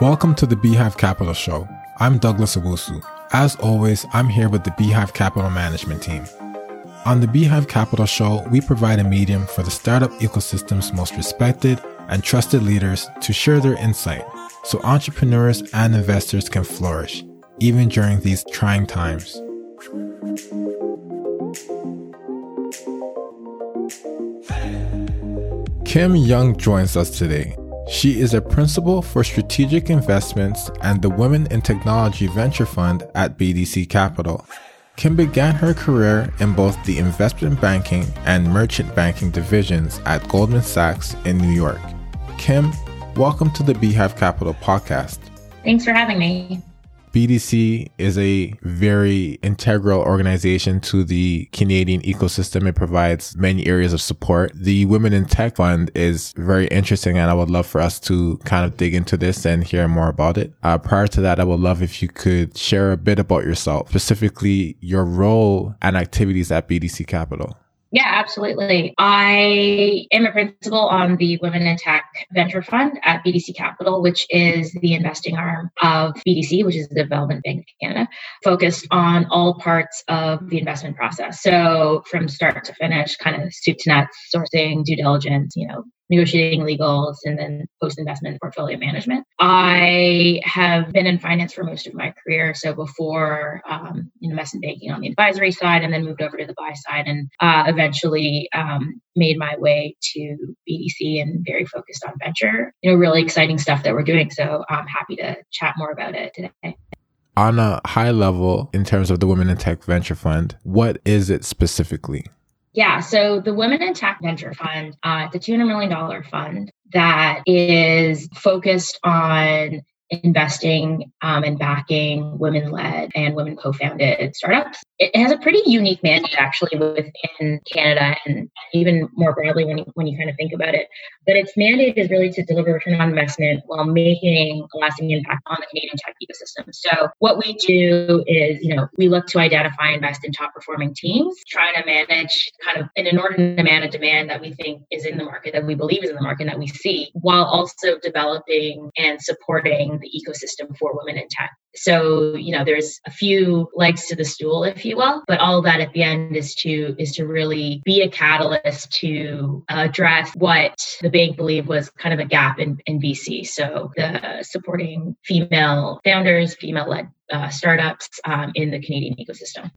Welcome to the Beehive Capital Show. I'm Douglas Owusu. As always, I'm here with the Beehive Capital Management team. On the Beehive Capital Show, we provide a medium for the startup ecosystem's most respected and trusted leaders to share their insight so entrepreneurs and investors can flourish, even during these trying times. Kim Yeung joins us today. She is a principal for strategic investments and the Women in Technology Venture Fund at BDC Capital. Kim began her career in both the investment banking and merchant banking divisions at Goldman Sachs in New York. Kim, welcome to the Beehive Capital podcast. Thanks for having me. BDC is a very integral organization to the Canadian ecosystem. It provides many areas of support. The Women in Tech Fund is very interesting, and I would love for us to kind of dig into this and hear more about it. Uh, prior to that, I would love if you could share a bit about yourself, specifically your role and activities at BDC Capital. Yeah, absolutely. I am a principal on the Women in Tech Venture Fund at BDC Capital, which is the investing arm of BDC, which is the Development Bank of Canada, focused on all parts of the investment process. So from start to finish, kind of soup to nuts, sourcing, due diligence, you know, negotiating legals and then post investment portfolio management. I have been in finance for most of my career. So before um, investment banking on the advisory side, and then moved over to the buy side, and uh, eventually um, made my way to BDC and very focused on venture. You know, really exciting stuff that we're doing. So I'm happy to chat more about it today on a high level in terms of the Women in Tech Venture Fund, what is it specifically? Yeah, so the Women in Tech Venture Fund, uh, a $200 million fund that is focused on investing um, and backing women led and women co founded startups. It has a pretty unique mandate actually within Canada and even more broadly when you, when you kind of think about it. But its mandate is really to deliver return on investment while making a lasting impact on the Canadian tech ecosystem. So what we do is, you know, we look to identify, invest in top performing teams, trying to manage kind of an inordinate amount of demand that we think is in the market, that we believe is in the market, that we see, while also developing and supporting the ecosystem for women in tech. So, you know, there's a few legs to the stool, if you will, but all of that at the end is to is to really be a catalyst to address what the bank believed was kind of a gap in, in VC. So the supporting female founders, female-led uh, startups um, in the Canadian ecosystem.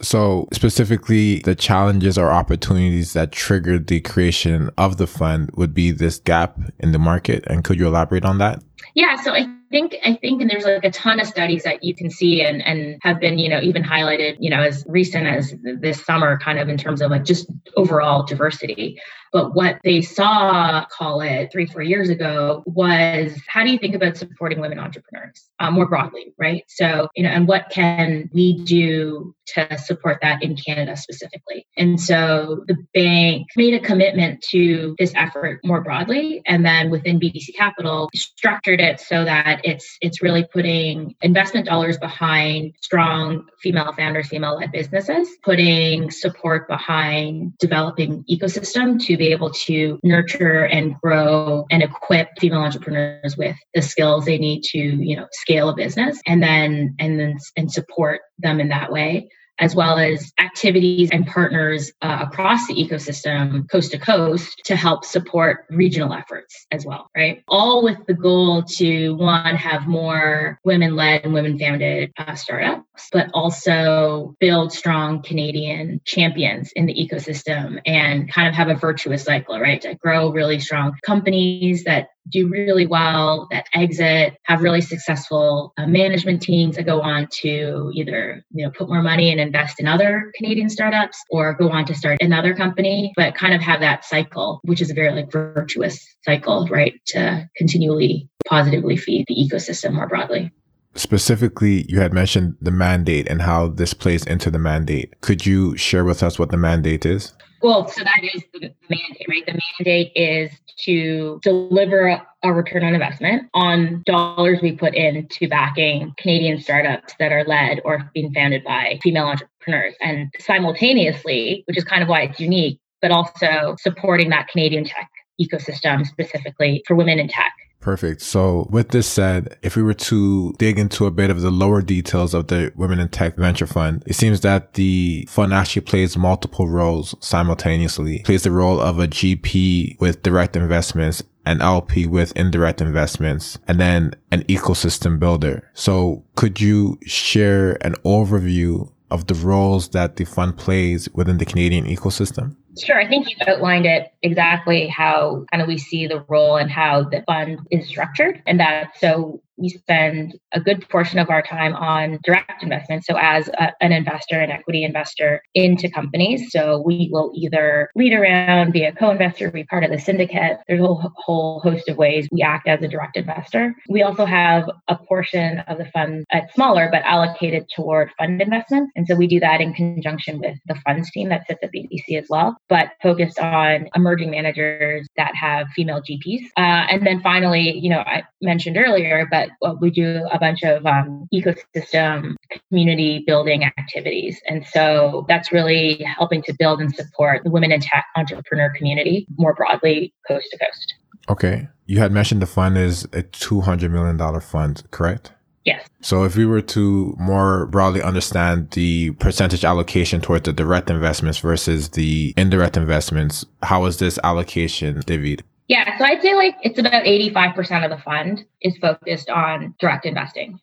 So, specifically, the challenges or opportunities that triggered the creation of the fund would be this gap in the market. And could you elaborate on that? Yeah, so I think I think and there's like a ton of studies that you can see and and have been you know even highlighted you know as recent as this summer kind of in terms of like just overall diversity but what they saw, call it three, four years ago, was how do you think about supporting women entrepreneurs um, more broadly, right? So, you know, and what can we do to support that in Canada specifically? And so the bank made a commitment to this effort more broadly. And then within BDC Capital, structured it so that it's it's really putting investment dollars behind strong female founders, female led businesses, putting support behind developing ecosystem to be able to nurture and grow and equip female entrepreneurs with the skills they need to, you know, scale a business and then and then and support them in that way as well as activities and partners uh, across the ecosystem, coast to coast, to help support regional efforts as well, right? All with the goal to one, have more women led and women founded uh, startups, but also build strong Canadian champions in the ecosystem and kind of have a virtuous cycle, right? To grow really strong companies that do really well, that exit, have really successful uh, management teams that go on to either you know put more money and invest in other Canadian startups or go on to start another company, but kind of have that cycle, which is a very like virtuous cycle, right? To continually positively feed the ecosystem more broadly. Specifically, you had mentioned the mandate and how this plays into the mandate. Could you share with us what the mandate is? Well, so that is the mandate, right? The mandate is to deliver a, return on investment on dollars we put into backing Canadian startups that are led or being founded by female entrepreneurs. And simultaneously, which is kind of why it's unique, but also supporting that Canadian tech ecosystem specifically for women in tech Perfect. So with this said, if we were to dig into a bit of the lower details of the Women in Tech Venture Fund, it seems that the fund actually plays multiple roles simultaneously. It plays the role of a GP with direct investments an LP with indirect investments, and then an ecosystem builder. So could you share an overview of the roles that the fund plays within the Canadian ecosystem? Sure. I think you've outlined it exactly how kind of we see the role and how the fund is structured. And that so we spend a good portion of our time on direct investment. So, as a, an investor, an equity investor into companies. So, we will either lead around, be a co investor, be part of the syndicate. There's a whole, whole host of ways we act as a direct investor. We also have a portion of the fund, it's smaller, but allocated toward fund investments. And so, we do that in conjunction with the funds team that sits at BDC as well, but focused on emerging managers that have female GPs. Uh, and then finally, you know, I mentioned earlier, but we do a bunch of um, ecosystem community building activities. And so that's really helping to build and support the women in tech entrepreneur community more broadly, coast to coast. Okay. You had mentioned the fund is a $200 million fund, correct? Yes. So if we were to more broadly understand the percentage allocation towards the direct investments versus the indirect investments, how is this allocation divvied? Yeah, so I'd say like it's about 85% of the fund is focused on direct investing.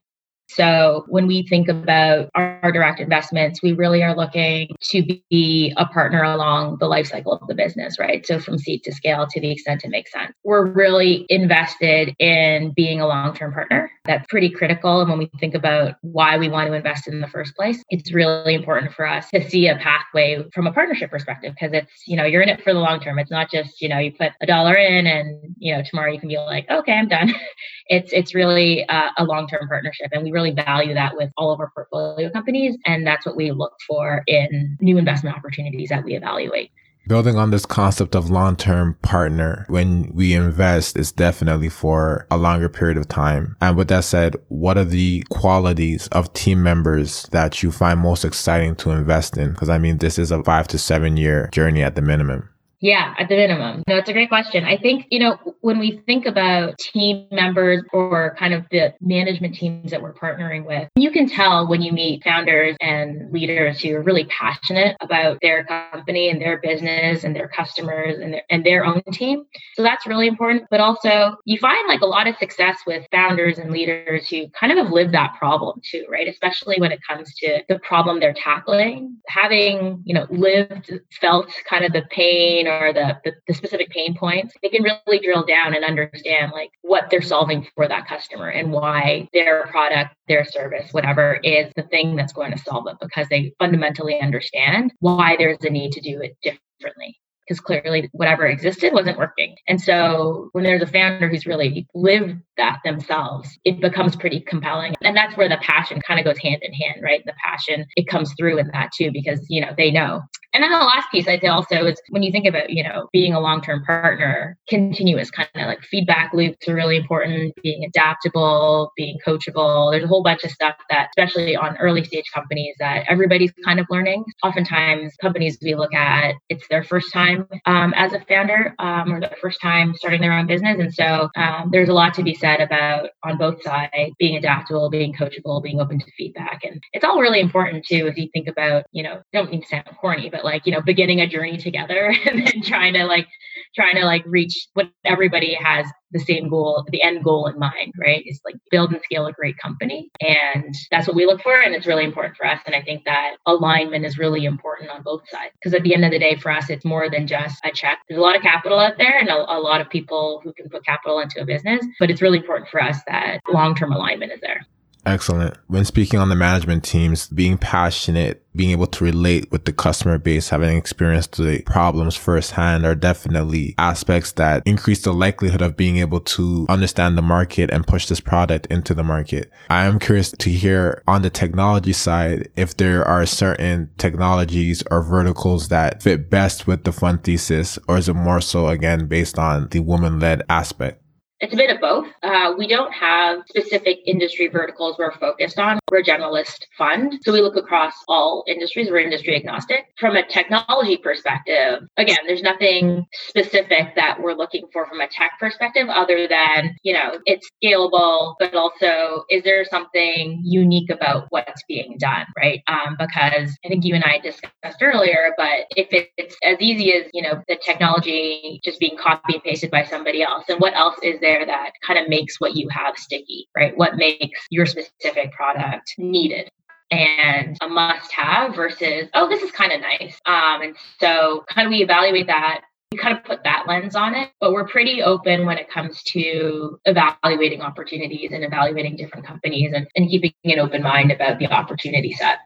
So when we think about our direct investments, we really are looking to be a partner along the life cycle of the business, right? So from seed to scale to the extent it makes sense. We're really invested in being a long-term partner. That's pretty critical. And when we think about why we want to invest in the first place, it's really important for us to see a pathway from a partnership perspective because it's, you know, you're in it for the long term. It's not just, you know, you put a dollar in and, you know, tomorrow you can be like, okay, I'm done. it's it's really a, a long-term partnership. And we really value that with all of our portfolio companies. And that's what we look for in new investment opportunities that we evaluate. Building on this concept of long term partner, when we invest, is definitely for a longer period of time. And with that said, what are the qualities of team members that you find most exciting to invest in? Because I mean, this is a five to seven year journey at the minimum. Yeah, at the minimum. No, it's a great question. I think, you know, when we think about team members or kind of the management teams that we're partnering with, you can tell when you meet founders and leaders who are really passionate about their company and their business and their customers and their, and their own team. So that's really important. But also, you find like a lot of success with founders and leaders who kind of have lived that problem too, right? Especially when it comes to the problem they're tackling. Having, you know, lived, felt kind of the pain or the, the, the specific pain points, they can really drill down and understand like what they're solving for that customer and why their product, their service, whatever is the thing that's going to solve it because they fundamentally understand why there's a need to do it differently because clearly whatever existed wasn't working. And so when there's a founder who's really lived that themselves, it becomes pretty compelling. And that's where the passion kind of goes hand in hand, right? The passion, it comes through in that too, because, you know, they know. And then the last piece I'd say also is when you think about, you know, being a long-term partner, continuous kind of like feedback loops are really important, being adaptable, being coachable. There's a whole bunch of stuff that, especially on early stage companies, that everybody's kind of learning. Oftentimes companies we look at, it's their first time um, as a founder um, or the first time starting their own business. And so um, there's a lot to be said about on both sides, being adaptable, being coachable, being open to feedback. And it's all really important too, if you think about, you know, don't mean to sound corny, but like, you know, beginning a journey together and then trying to like, trying to like reach what everybody has the same goal, the end goal in mind, right? Is like build and scale a great company. And that's what we look for. And it's really important for us. And I think that alignment is really important on both sides. Because at the end of the day, for us, it's more than just a check. There's a lot of capital out there and a, a lot of people who can put capital into a business. But it's really important for us that long term alignment is there. Excellent. When speaking on the management teams, being passionate, being able to relate with the customer base, having experienced the problems firsthand are definitely aspects that increase the likelihood of being able to understand the market and push this product into the market. I am curious to hear on the technology side if there are certain technologies or verticals that fit best with the fund thesis, or is it more so again based on the woman led aspect? It's a bit of both. Uh, we don't have specific industry verticals we're focused on. We're a generalist fund. So we look across all industries. We're industry agnostic. From a technology perspective, again, there's nothing specific that we're looking for from a tech perspective other than, you know, it's scalable, but also is there something unique about what's being done, right? Um, because I think you and I discussed earlier, but if it's as easy as, you know, the technology just being copied and pasted by somebody else, and what else is there that kind of makes what you have sticky, right? What makes your specific product needed? and a must have versus, oh, this is kind of nice. Um, and so, kind of, we evaluate that. We kind of put that lens on it, but we're pretty open when it comes to evaluating opportunities and evaluating different companies and, and keeping an open mind about the opportunity set.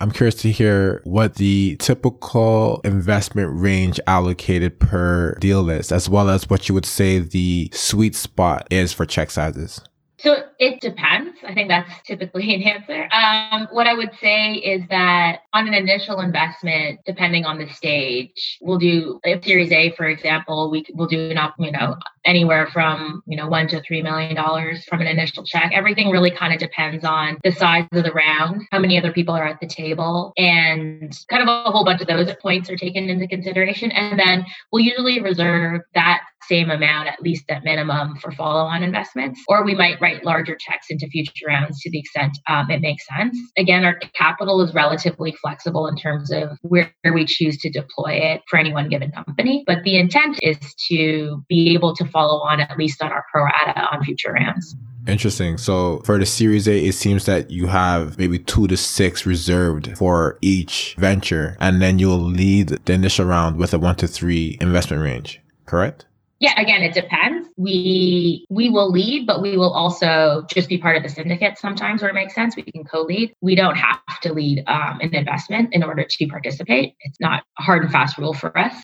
I'm curious to hear what the typical investment range allocated per deal is, as well as what you would say the sweet spot is for check sizes. So it depends. I think that's typically an answer. Um, what I would say is that on an initial investment, depending on the stage, we'll do a Series A, for example. We will do an, you know, anywhere from you know one to three million dollars from an initial check. Everything really kind of depends on the size of the round, how many other people are at the table, and kind of a whole bunch of those points are taken into consideration. And then we'll usually reserve that same amount, at least at minimum, for follow on investments. Or we might write larger checks into future rounds to the extent um, it makes sense. Again, our capital is relatively flexible in terms of where we choose to deploy it for any one given company. But the intent is to be able to follow on at least on our pro rata on future rounds. Interesting. So for the Series A, it seems that you have maybe two to six reserved for each venture, and then you'll lead the initial round with a one to three investment range, correct? Yeah, again, it depends. We we will lead, but we will also just be part of the syndicate sometimes where it makes sense. We can co-lead. We don't have to lead um, an investment in order to participate. It's not a hard and fast rule for us.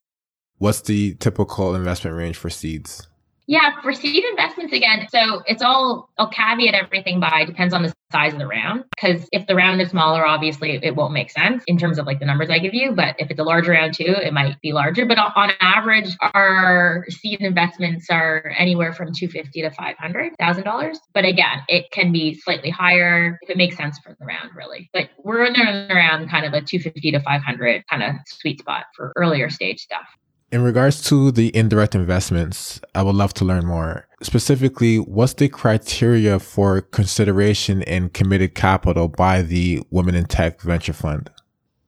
What's the typical investment range for seeds? Yeah, for seed investments again, so it's all I'll caveat everything by depends on the size of the round. Because if the round is smaller, obviously it won't make sense in terms of like the numbers I give you. But if it's a larger round too, it might be larger. But on average, our seed investments are anywhere from two fifty to five hundred thousand dollars. But again, it can be slightly higher if it makes sense for the round, really. But we're in around kind of a two fifty to five hundred kind of sweet spot for earlier stage stuff. In regards to the indirect investments, I would love to learn more. Specifically, what's the criteria for consideration in committed capital by the Women in Tech Venture Fund?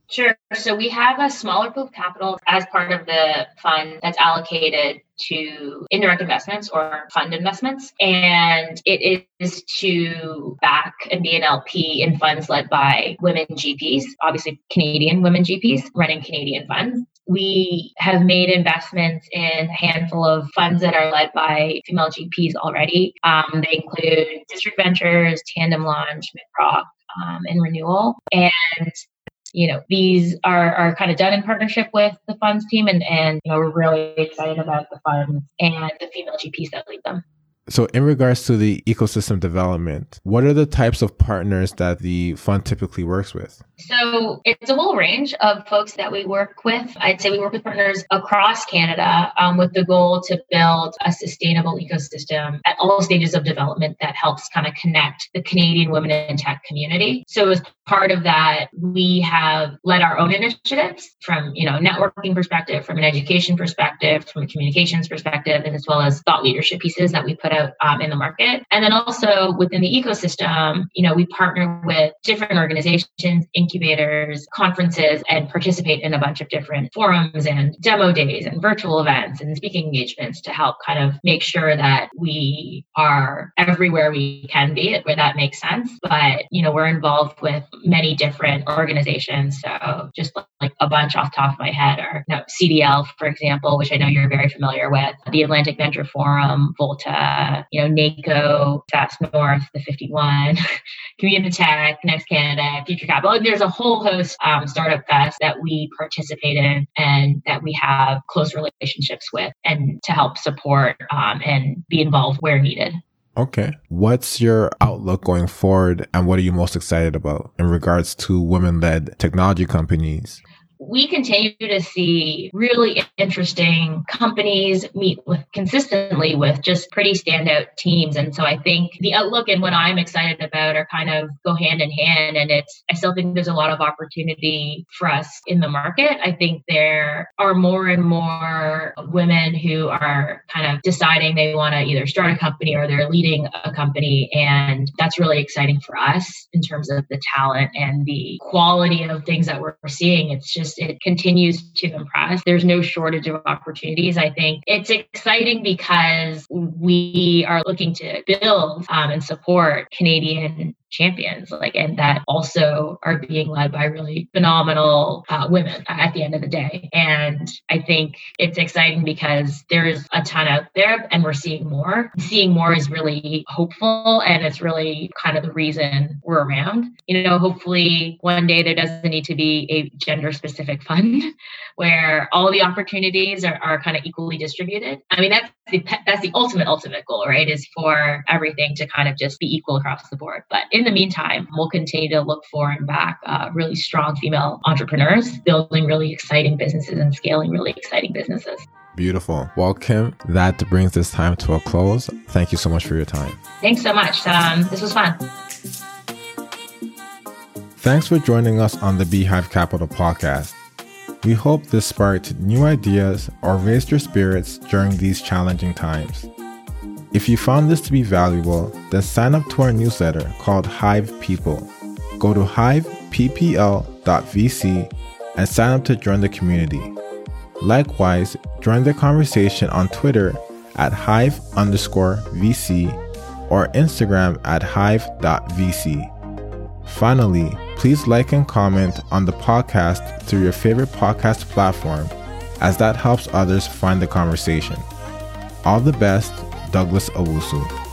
Sure. So we have a smaller pool of capital as part of the fund that's allocated to indirect investments or fund investments. And it is to back and be an LP in funds led by women GPs, obviously Canadian women GPs running Canadian funds. We have made investments in a handful of funds that are led by female GPs already. Um, they include District Ventures, Tandem Launch, MidRock, um, and Renewal. And you know, these are, are kind of done in partnership with the funds team and, and you know, we're really excited about the funds and the female GPs that lead them. So, in regards to the ecosystem development, what are the types of partners that the fund typically works with? So, it's a whole range of folks that we work with. I'd say we work with partners across Canada um, with the goal to build a sustainable ecosystem at all stages of development that helps kind of connect the Canadian women in tech community. So, as part of that, we have led our own initiatives from you know networking perspective, from an education perspective, from a communications perspective, and as well as thought leadership pieces that we put out um, in the market. And then also within the ecosystem, you know, we partner with different organizations, incubators, conferences, and participate in a bunch of different forums and demo days and virtual events and speaking engagements to help kind of make sure that we are everywhere we can be where that makes sense. But, you know, we're involved with many different organizations. So just like a bunch off top of my head are you know, CDL, for example, which I know you're very familiar with, the Atlantic Venture Forum, Volta, you know, NACO, SaaS North, the 51, Communitech, Next Canada, Future Capital. And there's a whole host um, startup fest that we participate in and that we have close relationships with and to help support um, and be involved where needed. Okay. What's your outlook going forward and what are you most excited about in regards to women led technology companies? We continue to see really interesting companies meet with consistently with just pretty standout teams. And so I think the outlook and what I'm excited about are kind of go hand in hand. And it's, I still think there's a lot of opportunity for us in the market. I think there are more and more women who are kind of deciding they want to either start a company or they're leading a company. And that's really exciting for us in terms of the talent and the quality of things that we're seeing. It's just, it continues to impress. There's no shortage of opportunities. I think it's exciting because we are looking to build um, and support Canadian champions like and that also are being led by really phenomenal uh, women at the end of the day. And i think it's exciting because there's a ton out there and we're seeing more. Seeing more is really hopeful and it's really kind of the reason we're around. You know hopefully one day there doesn't need to be a gender specific fund where all the opportunities are, are kind of equally distributed. I mean that's the, that's the ultimate ultimate goal right is for everything to kind of just be equal across the board. But in the meantime, we'll continue to look for and back uh, really strong female entrepreneurs, building really exciting businesses and scaling really exciting businesses. Beautiful. Well, Kim, that brings this time to a close. Thank you so much for your time. Thanks so much. Um, this was fun. Thanks for joining us on the Beehive Capital podcast. We hope this sparked new ideas or raised your spirits during these challenging times. If you found this to be valuable, then sign up to our newsletter called Hive People. Go to hiveppl.vc and sign up to join the community. Likewise, join the conversation on Twitter at hive underscore VC or Instagram at hive.vc. Finally, please like and comment on the podcast through your favorite podcast platform, as that helps others find the conversation. All the best Douglas Owusu.